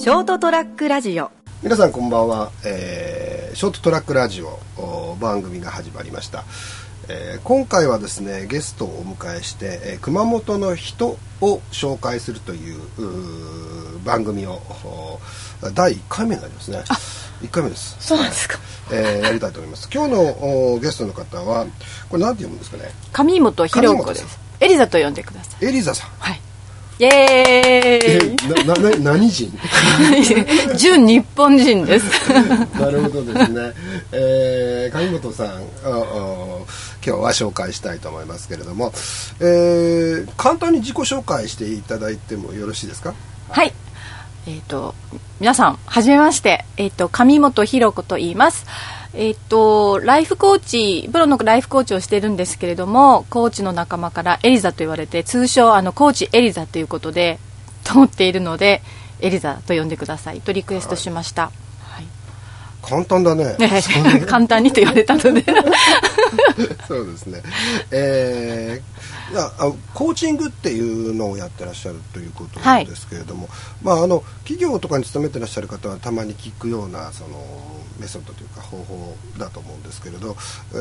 ショートトラックラジオ。皆さんこんばんは、えーショートトラックラジオお番組が始まりました、えー今回はですねゲストをお迎えして、えー熊本の人を紹介するという番組をお第1回目になりますね。1回目です。そうなんですか。えーやりたいと思います。今日のおゲストの方はこれ何て読むんですかね？上本ひろ子です。エリザと呼んでください。エリザさん。はいイエえーイ。ななな 何人？純日本人です。なるほどですね。えー、上本さん今日は紹介したいと思いますけれども、えー、簡単に自己紹介していただいてもよろしいですか？はい。えっ、と皆さんはじめまして。えっ、と上本ひろ子と言いますえっ、とライフコーチプロのライフコーチをしてるんですけれどもコーチの仲間からエリザと言われて通称あのコーチエリザということで通っているのでエリザと呼んでくださいとリクエストしました、はい簡単だね。ね 簡単にと言われたのでそうですね。えーいやあコーチングっていうのをやってらっしゃるということなんですけれども、まああの企業とかに勤めてらっしゃる方はたまに聞くようなそのメソッドというか方法だと思うんですけれど、え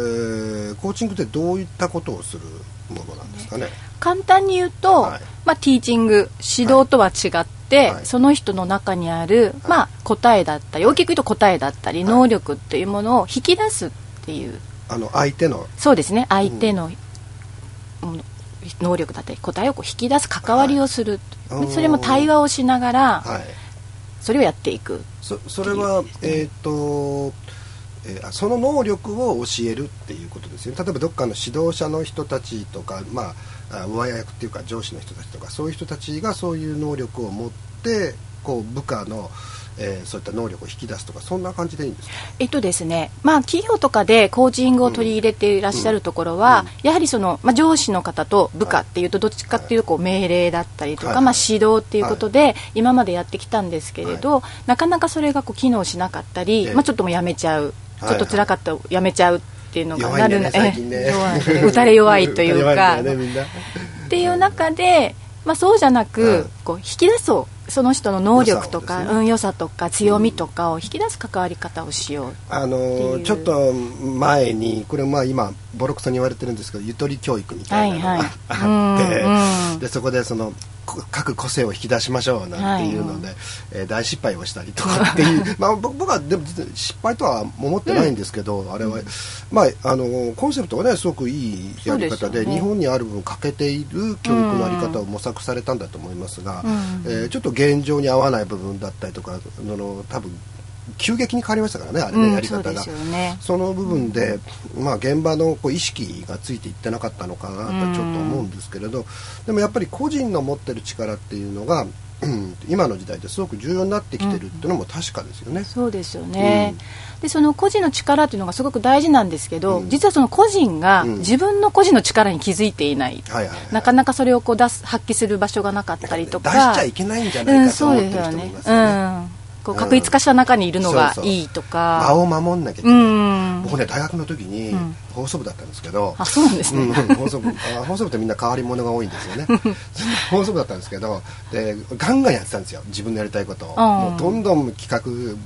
ーコーチングってどういったことをするものなんですかね？簡単に言うと、はい。まあ、ティーチング指導とは違って、はい。その人の中にある、まあ、答えだったり大きく言うと答えだったり、はい。能力っていうものを引き出すっていう。あの相手の。そうですね。相手の、もの能力だったり答えをこう引き出す関わりをする、はいそれも対話をしながら、はい。それをやっていく。そそれはえっ、と、えーあその能力を教えるっていうことですよね。例えばどっかの指導者の人たちとかまああ上役っていうか上司の人たちとかそういう人たちがそういう能力を持ってこう部下の、えーそういった能力を引き出すとかそんな感じでいいんですか？えっとですね、まあ、企業とかでコーチングを取り入れていらっしゃるところは、やはりその、まあ、上司の方と部下っていうとどっちかっていうとこう命令だったりとか、はい。まあ、指導っていうことで今までやってきたんですけれど、なかなかそれがこう機能しなかったり、ええ。まあ、ちょっともうやめちゃう、はい。ちょっと辛かったらやめちゃうっていうのがないるね え弱い。打たれ弱いという弱かねっていう中で、まあ、そうじゃなく、うんこう引き出そうその人の能力とかね。うん、良さとか強みとかを引き出す関わり方をしようあのいう。ちょっと前にこれまあ今ボロクソに言われてるんですけどゆとり教育みたいなのが、はいはい。あって、うんうん。でそこでそのこ各個性を引き出しましょうなんていうので、えー大失敗をしたりとかっていう まあぼ僕はでも失敗とは思ってないんですけど、あれは、まああのコンセプトはねすごくいいやり方でね。日本にある分欠けている教育のあり方を模索されたんだと思いますが、うんえーちょっと現状に合わない部分だったりとかのの多分急激に変わりましたからねあれね、うんやり方が。そね。その部分で、まあ、現場のこう意識がついていってなかったのかなとちょっと思うんですけれど、でもやっぱり個人の持ってる力っていうのが、う ん今の時代ですごく重要になってきてるっていうのも確かですよね。そうですよね、でその個人の力っていうのがすごく大事なんですけど、うん。実はその個人がうん。自分の個人の力に気づいていない。なかなかそれをこう出す発揮する場所がなかったりとか。出しちゃいけないんじゃないかと思ってる人もいますよね。うん、こう確立化した中にいるのがいいと間かを守んなきゃいけうな僕ね大学の時にうん放送部だったんですけど、あそうなんですね、うん、放送部。あ放送部ってみんな変わり者が多いんですよね。放送部だったんですけどでガンガンやってたんですよ。自分のやりたいことを、もうどんどん企画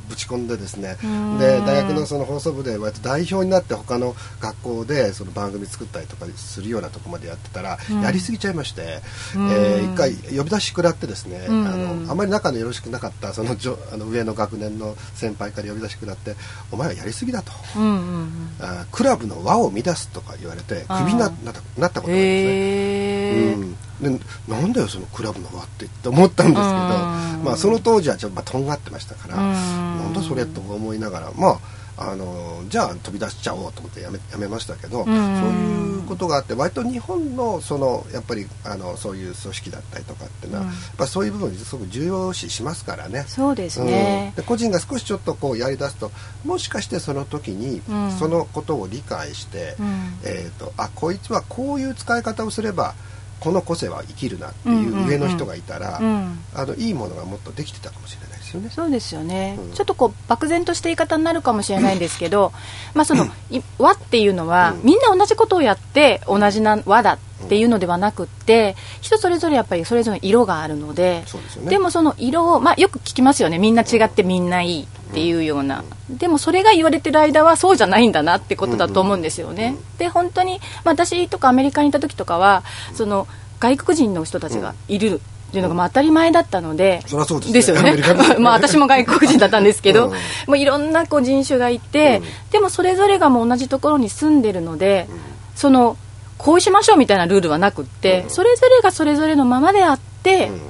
ぶち込んでですね。うん。で大学のその放送部で割と代表になって他の学校でその番組作ったりとかするようなとこまでやってたら、うん。やりすぎちゃいまして、うん。えー一回呼び出し食らってですね、うん。あのあまり仲のよろしくなかったそのじょあの上の学年の先輩から呼び出し食らって「お前はやりすぎだ」と。うんうんうん。あクラブの輪を乱すとか言われてクビになったなったことがあるんですね、うん、でなんだよそのクラブの輪ってって思ったんですけど、うん。まあ、その当時はちょっとまあとんがってましたから、うん。なんだそれと思いながらまああのじゃあ飛び出しちゃおうと思ってやめやめましたけど、ん。そういうことがあって割と日本のそのやっぱりあのそういう組織だったりとかっていうのは、うん。やっぱそういう部分にすごく重要視しますからね。そうですね。うん、で個人が少しちょっとこうやりだすともしかしてその時にうん。そのことを理解して、うん。えー、とあこいつはこういう使い方をすればこの個性は生きるなっていううん。上の人がいたら、うん。あのいいものがもっとできてたかもしれないですよね。そうですよね、うん。ちょっとこう漠然とした言い方になるかもしれないんですけど、まあそのい和っていうのは、うん。みんな同じことをやって同じな和だっっていうのではなくって、人それぞれやっぱりそれぞれ色があるのでね。でもその色を、まあ、よく聞きますよね。みんな違ってみんないいっていうような、でもそれが言われてる間はそうじゃないんだなってことだと思うんですよね、で本当に、まあ、私とかアメリカにいた時とかはその外国人の人たちがいるっていうのがまあ当たり前だったので、そりゃそうですね。ですよね。まあ私も外国人だったんですけど、うん。もういろんなこう人種がいて、でもそれぞれがもう同じところに住んでるので、そのこうしましょうみたいなルールはなくって、それぞれがそれぞれのままであって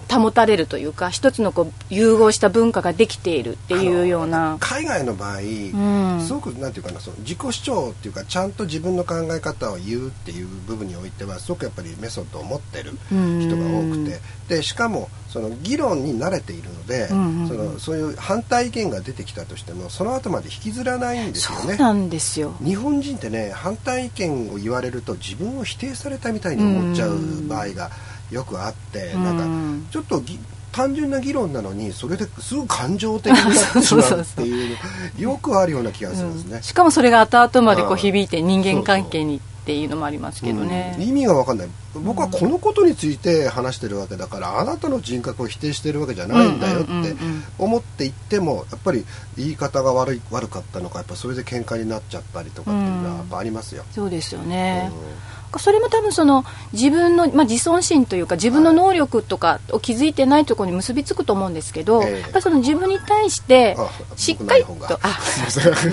保たれるというか一つのこう融合した文化ができているっていうような。海外の場合、ん。すごくなんていうかなその自己主張っていうかちゃんと自分の考え方を言うっていう部分においてはすごくやっぱりメソッドを持ってる人が多くて。でしかもその議論に慣れているので、んうんうん。そのそういう反対意見が出てきたとしてもその後まで引きずらないんですよね。そうなんですよ。日本人ってね反対意見を言われると自分を否定されたみたいに思っちゃう場合がよくあって、うん。なんかちょっとぎ単純な議論なのにそれですぐ感情的になってしまうっていうの よくあるような気がするんですね。しかもそれが後々までこううん響いて人間関係にっていうのもありますけどね、うん。意味が分かんない。僕はこのことについて話してるわけだから、あなたの人格を否定してるわけじゃないんだよってうんうんうんうん。思って言ってもやっぱり言い方が悪い悪かったのかやっぱそれで喧嘩になっちゃったりとかっていうのはやっぱありますよ。そうですよね、うんそれも多分その自分の、まあ、自尊心というか自分の能力とかを気づいてないところに結びつくと思うんですけど、ええやっぱりその自分に対してあしっかりとあ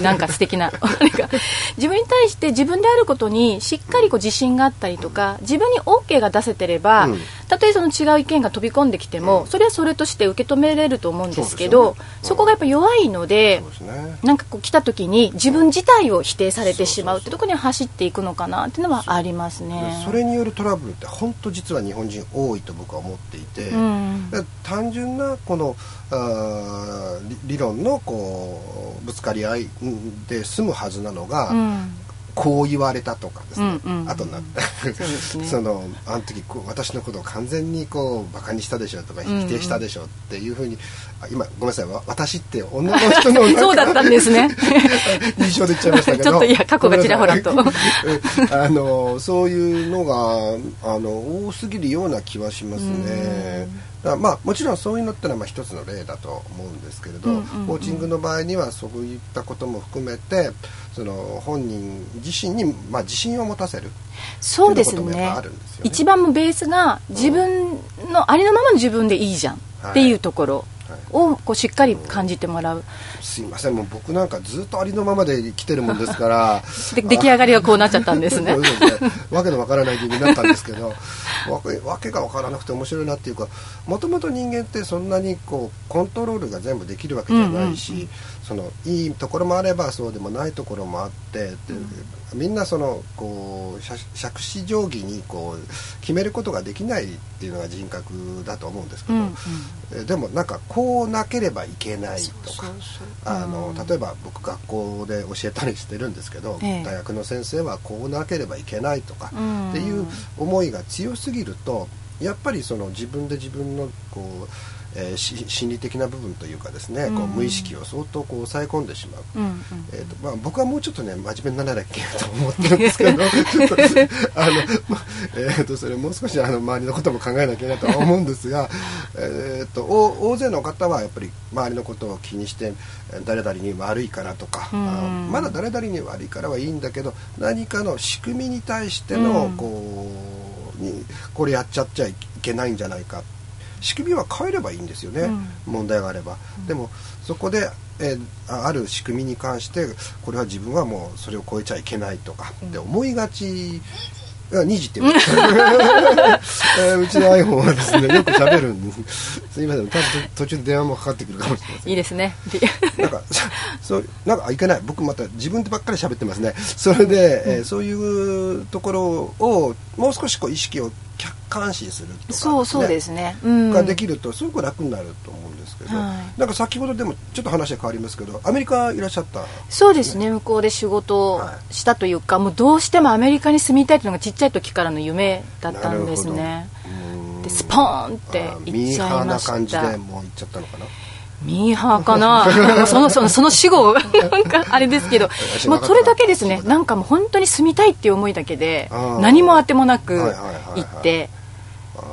なんか素敵な 自分に対して自分であることにしっかりこう自信があったりとか自分に OK が出せてれば、うん。たとえその違う意見が飛び込んできても、それはそれとして受け止めれると思うんですけどそうですよね。そこがやっぱ弱いのでね。なんかこう来た時に自分自体を否定されてしまうってところに走っていくのかなっていうのはありますね。それによるトラブルって本当実は日本人多いと僕は思っていて、うんで単純なこのあー理理論のこうぶつかり合いうんで済むはずなのが、うんこう言われたとかですね、うんうん後になって。そ のあの時こう私のことを完全にこうバカにしたでしょとか否定したでしょっていうふうに、あ今ごめんなさい。わ私って女の人の そうだったんですね。印象で言っちゃいましたけど。ちょっといや過去がちらほらと。あのそういうのがあの多すぎるような気はしますねまあもちろんそういうのってのはまあ一つの例だと思うんですけれど、うんうんうん。コーチングの場合にはそういったことも含めてその本人自身にまあ自信を持たせる。そうですね。っていうこともやっぱあるんですよね。一番もベースが自分のありのままの自分でいいじゃん。っていうところをこうしっかり感じてもらう。すいません。もう僕なんかずっとありのままで来てるもんですから。で出来上がりがこうなっちゃったんですね。わけのわからない人間になったんですけどわけわけがわからなくて面白いなっていうかもともと人間ってそんなにこうコントロールが全部できるわけじゃないし、そのいいところもあればそうでもないところもあってでみんなそのこう杓子定規にこう決めることができないっていうのが人格だと思うんですけど、うんうんでもなんかこうなければいけないとかあの例えば僕学校で教えたりしてるんですけど、ええ大学の先生はこうなければいけないとかっていう思いが強すぎるとやっぱりその自分で自分のこう、えーし心理的な部分というかですね、こううん無意識を相当こう抑え込んでしまう。うんうん。えーとまあ、僕はもうちょっとね真面目にならなきゃいけないと思ってるんですけど あの、まえー、とそれもう少しあの周りのことも考えなきゃいけないとは思うんですが、えー、とお大勢の方はやっぱり周りのことを気にしてえー誰々に悪いからとか、うん。あまだ誰々に悪いからはいいんだけど何かの仕組みに対しての、うん。こうにこれやっちゃっちゃいけないんじゃないか仕組みは変えればいいんですよね、問題があれば、でもそこで、えーあある仕組みに関してこれは自分はもうそれを超えちゃいけないとかって思いがち。が2時って言う。うちの iPhone はですねよく喋るんです。すいません。多分途中で電話もかかってくるかもしれません。いいですね。なんか、そう、なんか、あいけない。僕また自分でばっかり喋ってますね。それで、えーそういうところを、もう少しこう意識を客観視するとか、そうそうですね。うん。ができると、すごく楽になると思うんですけど、はい。なんか先ほどでも、ちょっと話は変わりますけど、アメリカいらっしゃった。そうですね。向こうで仕事をしたというか、もうどうしてもアメリカに住みたいというのがちっちゃい時からの夢だったんですね。でスポーンってあ行っちゃいました。ミーハーな感じでもう行っちゃったのかな？ミーハーかな？そのそのその死後 なんかあれですけどもうそれだけですね。なんかもう本当に住みたいっていう思いだけで何もあてもなく行って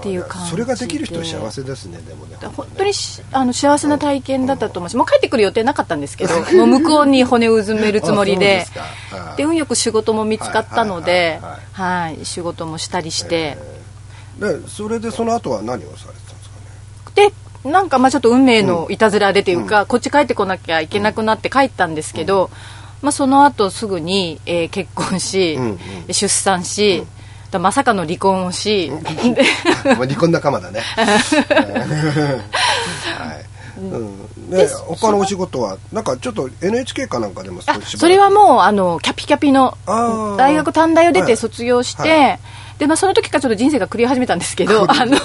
っていう感じ。それができる人は幸せですねでもね本当に。あの幸せな体験だったと思うしもう帰ってくる予定なかったんですけど もう向こうに骨をうずめるつもりでで運よく仕事も見つかったのではい仕事もしたりして、でそれでその後は何をされてたんですかね？でなんかまあちょっと運命のいたずらでというか、うん、こっち帰ってこなきゃいけなくなって帰ったんですけど、うん、まあ、その後すぐに、えー、結婚し、うんうん、出産し、だまさかの離婚をし 離婚仲間だね。はい。うん、で他のお仕事はなんかちょっと NHK かなんかでもそれはもうあのキャピキャピの大学短大を出て卒業して、はい。はいでまあ、その時からちょっと人生が狂い始めたんですけど、あの、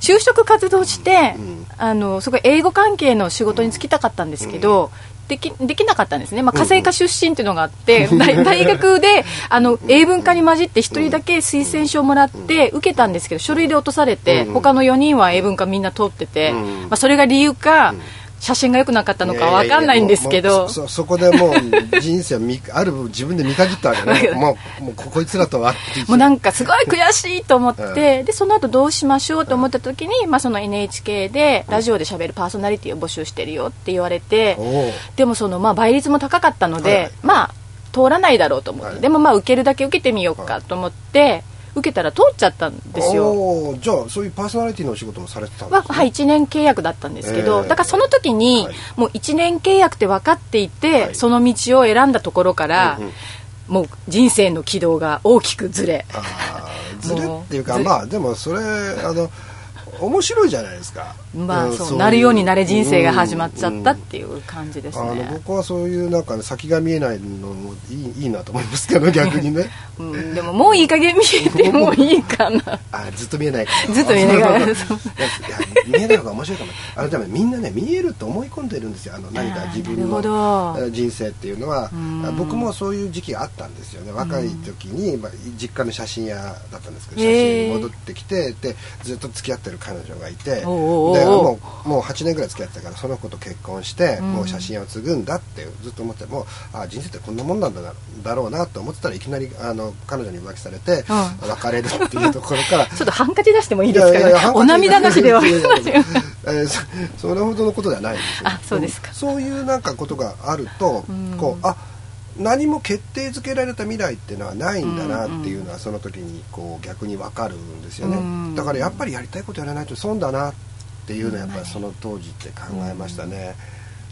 就職活動して、あの、すごい英語関係の仕事に就きたかったんですけど、できできなかったんですね、まあ、家政科出身っていうのがあって、うん、大大学であの英文科に混じって1人だけ推薦書をもらって受けたんですけど書類で落とされて、他の4人は英文科みんな通ってて、まあ、それが理由か、写真が良くなかったのか分かんないんですけど。そそこでもう 人生をある自分で見限ったわけね。もうもうこいつらとはもうなんかすごい悔しいと思って、うん、でその後どうしましょうと思った時に、まあ、その NHK でラジオでしゃべるパーソナリティを募集してるよって言われて、う。ん、でもその、まあ、倍率も高かったので、はい、まあ通らないだろうと思って、はい、でもまあ受けるだけ受けてみようかと思って。受けたら通っちゃったんですよ。じゃあそういうパーソナリティのお仕事もされてたんですか、ね、はい1年契約だったんですけど、えー、だからその時に、はい、もう1年契約って分かっていて、はい、その道を選んだところから、うんうん、もう人生の軌道が大きくずれ。ずれっていうかまあでもそれあの面白いじゃないですかまあそうなるようになれ人生が始まっちゃったっていう感じですね、あの僕はそういうなんか、ね、先が見えないのもいいいいなと思いますけど逆にね、うん、でももういい加減見えてもいいかな。あずっと見えない ずっと見えないから。見えない方が面白いかも。あのでもみんなね見えると思い込んでるんですよ。あの何か自分の人生っていうのは。僕もそういう時期があったんですよね。若い時に、まあ、実家の写真屋だったんですけど写真に戻ってきてでずっと付き合ってる彼女がいてでもうもう8年ぐらい付き合ってたからその子と結婚して、もう写真を継ぐんだってずっと思ってもあ人生ってこんなもんなんだだろうなと思ってたらいきなりあの彼女に浮気されて、別れるっていうところから ちょっとハンカチ出してもいいですかね。お涙なしでは。えそ それほどのことではないですあそうですか。そういうなんかことがあると、こうあ何も決定づけられた未来っていうのはないんだなっていうのはその時にこう逆に分かるんですよね、だからやっぱりやりたいことやらないと損だなっていうのはやっぱりその当時って考えましたね、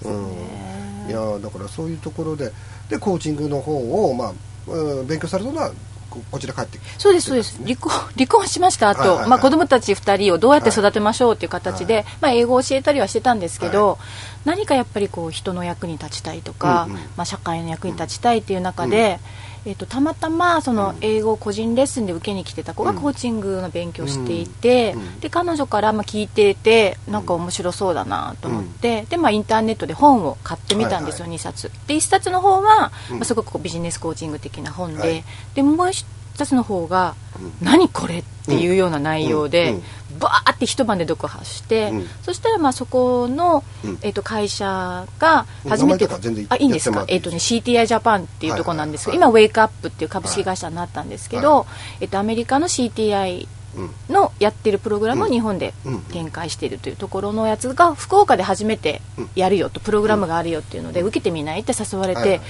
うん、いやだからそういうところででコーチングの方を、まあうん、勉強されたのはこちら帰って、ね、そうですそうです。離婚 離婚しましたあと、はいはいはい、まあ、子供たち2人をどうやって育てましょうっていう形で、はい、まあ、英語を教えたりはしてたんですけど、はい、何かやっぱりこう人の役に立ちたいとか、うんうん、まあ、社会の役に立ちたいっていう中で、うん、えーと、たまたまその英語個人レッスンで受けに来てた子がコーチングの勉強していて、うん。うん、で彼女からまあ聞いててなんか面白そうだなと思って、でまあ、インターネットで本を買ってみたんですよ、はいはい、2冊。で1冊の方は、まあ、すごくこうビジネスコーチング的な本で、はい、でもう1つの方が「何これ?」っていうような内容で、バーって一晩で読破して、そしたらまあそこの、えー、と会社が初めてあいいんですか、えーとね、CTI ジャパンっていうところなんですけど、今ウェイクアップっていう株式会社になったんですけど、えー、とアメリカの CTI のやってるプログラムを日本で展開しているというところのやつが福岡で初めてやるよとプログラムがあるよっていうので受けてみない？って誘われて、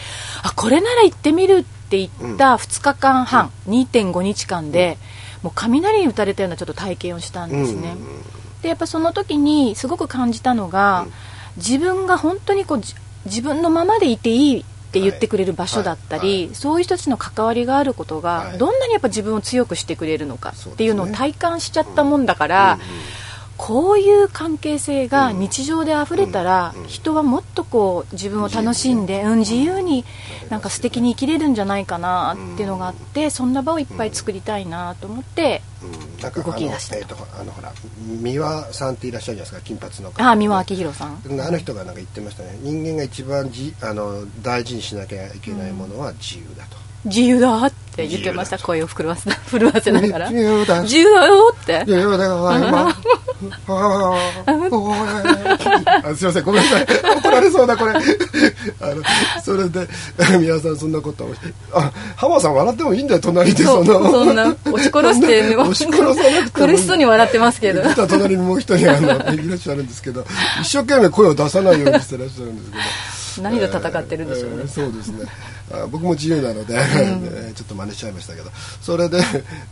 あこれなら行ってみるって言った2日間半、2.5日間でもう雷に打たれたようなちょっと体験をしたんですね。でやっぱその時にすごく感じたのが、自分が本当にこう自分のままでいていいって言ってくれる場所だったり、はい。はい、そういう人たちの関わりがあることが、どんなにやっぱ自分を強くしてくれるのかっていうのを体感しちゃったもんだから、こういう関係性が日常で溢れたら、人はもっとこう自分を楽しんで、うん、自由になんか素敵に生きれるんじゃないかなっていうのがあってそんな場をいっぱい作りたいなと思って動き出した、えー、とあのほら三輪さんっていらっしゃるじゃないですか金髪のあ三輪明宏さん。あの人がなんか言ってましたね。人間が一番じあの大事にしなきゃいけないものは自由だと。自由だって言ってました。声を震わせ震わせながら。自由だ。よって。自由だよああすいません。ごめんなさい。怒られそうだこれ。あのそれで 宮さんそんなことを。あ浜さん笑ってもいいんだよ隣でその。そんな押し殺して 押し殺さなくても。苦しそうに笑ってますけど。隣にもう一人あのいらっしゃるんですけど一生懸命声を出さないようにしてらっしゃるんですけど何と戦ってるんでしょうね、えー、そうですね。あ僕も自由なので、うん、ちょっと真似しちゃいましたけど。それで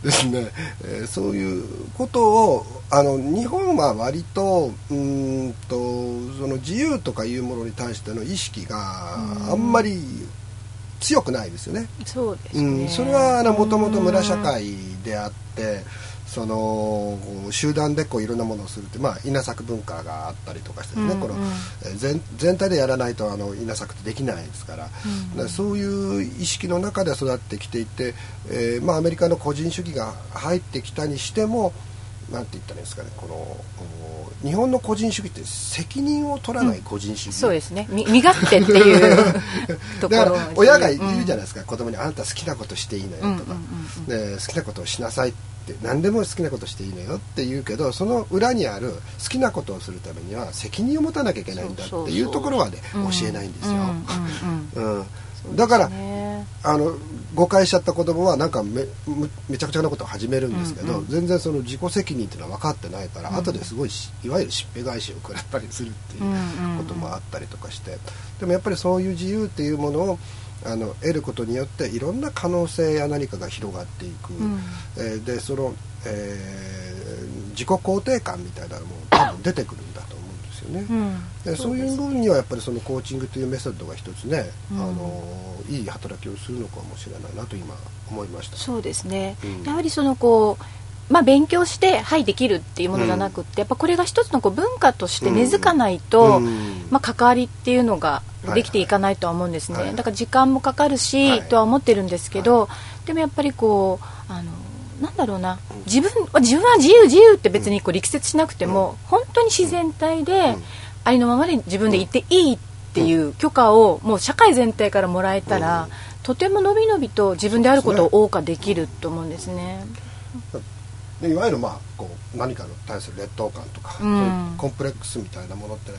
ですね、えー、そういうことをあの日本は割とうんとその自由とかいうものに対しての意識があんまり強くないですよね。そうですね、うん、それはもともと村社会であって。その集団でこういろんなものをするって、まあ、稲作文化があったりとかしてね、うんうん、この全全体でやらないとあの稲作ってできないですから。うん。うん、そういう意識の中で育ってきていて、えーまあ、アメリカの個人主義が入ってきたにしてもなんて言ったらいいですかねこの日本の個人主義って責任を取らない個人主義、うん、そうですね。身勝手っていう だから親が言うじゃないですか、うん、子供に「あなた好きなことしていいのよ」とか、うんうんうんうん、好きなことをしなさい」って何でも好きなことしていいのよって言うけどその裏にある好きなことをするためには責任を持たなきゃいけないんだっていうところはね教えないんですよ。うんだから、ね、あの誤解しちゃった子供はなんかめめちゃくちゃなことを始めるんですけど、うんうん、全然その自己責任っていうのは分かってないから、うん、後ですごいいわゆるしっぺ返しを食らったりするっていうこともあったりとかして、でもやっぱりそういう自由っていうものをあの得ることによっていろんな可能性や何かが広がっていく、うん、えー、でその、えー、自己肯定感みたいなのも多分出てくるんだと思うんですよね、うん、でそういう部分にはやっぱりそのコーチングというメソッドが一つね、うん、あのいい働きをするのかもしれないなと今思いました。そうですね、やはりそのこうまあ、勉強してはいできるっていうものじゃなくって、やっぱこれが一つのこう文化として根付かないと、まあ、関わりっていうのができていかないとは思うんですね、はい。はい、だから時間もかかるし、はい、とは思ってるんですけど、でもやっぱりこうあのなんだろうな自分自分は自由自由って別にこう力説しなくても、本当に自然体で、ありのままで自分でいていいっていう許可をもう社会全体からもらえたら、とても伸び伸びと自分であることを謳歌できると思うんですね。いわゆるまあこう何かに対する劣等感とか、うん、コンプレックスみたいなものって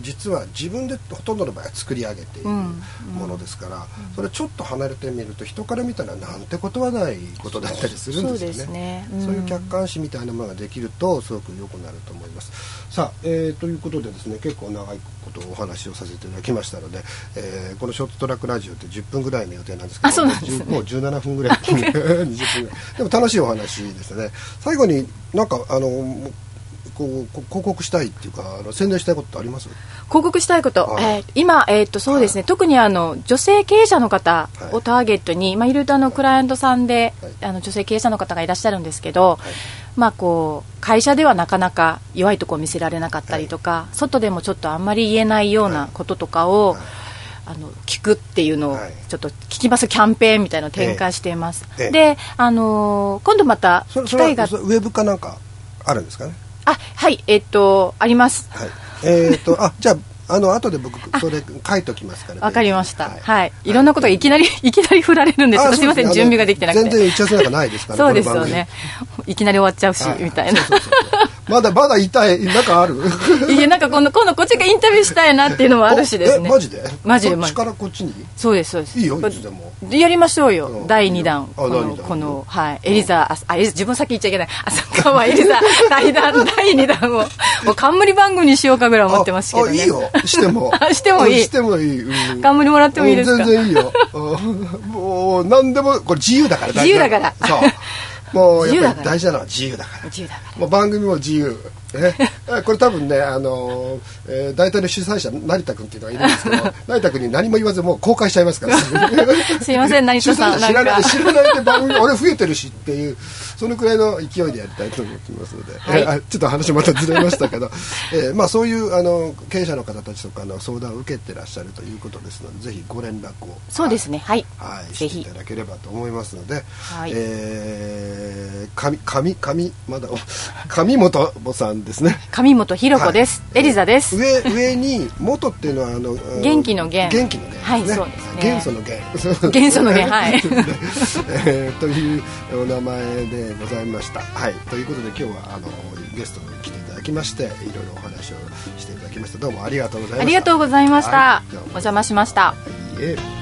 実は自分でほとんどの場合は作り上げているものですから、それちょっと離れてみると人から見たらなんてことはないことだったりするんですよね。そう、ね,、いう客観視みたいなものができるとすごく良くなると思います。さあ、えー、ということでですね結構長いことをお話をさせていただきましたので、えー、このショートトラックラジオって10分ぐらいの予定なんですけど、ね、もう17分ぐらい 20分ぐらい。でも楽しいお話ですね。最後になんかあのこう広告したいっていうかあの宣伝したいことあります？広告したいこと、えー、今、えー、っとそうですね、はい、特にあの女性経営者の方をターゲットに、はい、まあ、いろいろとあのクライアントさんで、はい、あの女性経営者の方がいらっしゃるんですけど、まあ、こう会社ではなかなか弱いところを見せられなかったりとか、外でもちょっとあんまり言えないようなこととかを、あの聞くっていうのをちょっと聞きます。キャンペーンみたいなのを展開しています、ええ、で、あのー、今度また機会がウェブかなんかあるんですかね？あはいえっとあります、はい、えー、っとあじゃああの後で僕それ書いときますから。わかりました、はい、はい、い。ろんなこといきなりい。きなり振られるんでちょっとすみません。準備ができてなくて。全然打ち合わせなんかないですからそうですよね。いきなり終わっちゃうし、はい、みたい。なそうそうそうまだまだ痛い なんかある？いやなんか今度今度こっちがインタビューしたいなっていうのもあるしですね。マジで？マジでこっちからこっちに？そうですそうです。いいよいつでも。やりましょうよ、うん、第2弾。このこの、はい。エリザああ自分先言っちゃいけない。浅川エリザ 第弾第2弾を。もう冠番組にしようかぐらい思ってますけど、ね、いいよ。しても。してもいい。してもいい、うん、冠もらってもいいですか？全然いいよ。もう何でもこれ自由だから自由だから。そうもうやっぱり大事なのは自由だから。自由だから。もう番組も自由ね、これ多分ね、あのえー、大体の主催者成田君っていうのがいるんですけど 成田君に何も言わずもう公開しちゃいますから。すいません成田さん。知らない知らないで番組俺増えてるしっていうそのくらいの勢いでやりたいと思ってますので、はい、えー、ちょっと話またずれましたけど、えーまあ、そういうあの経営者の方たちとかの相談を受けてらっしゃるということですのでぜひご連絡を。そうですね。はい、はい、していただければと思いますので、はい、えー、上上上まだ上本さんですね。上本ひ子です、はい、エリザです。上上に元っていうのはあの元気の元。元気の元、ね、はいそうですね。元素の元。元素の元はい、えー、というお名前でございました。はい。ということで今日はあのゲストに来ていただきましていろいろお話をしていただきました。どうもありがとうございました。ありがとうございました、はい、お邪魔しました。いいえ。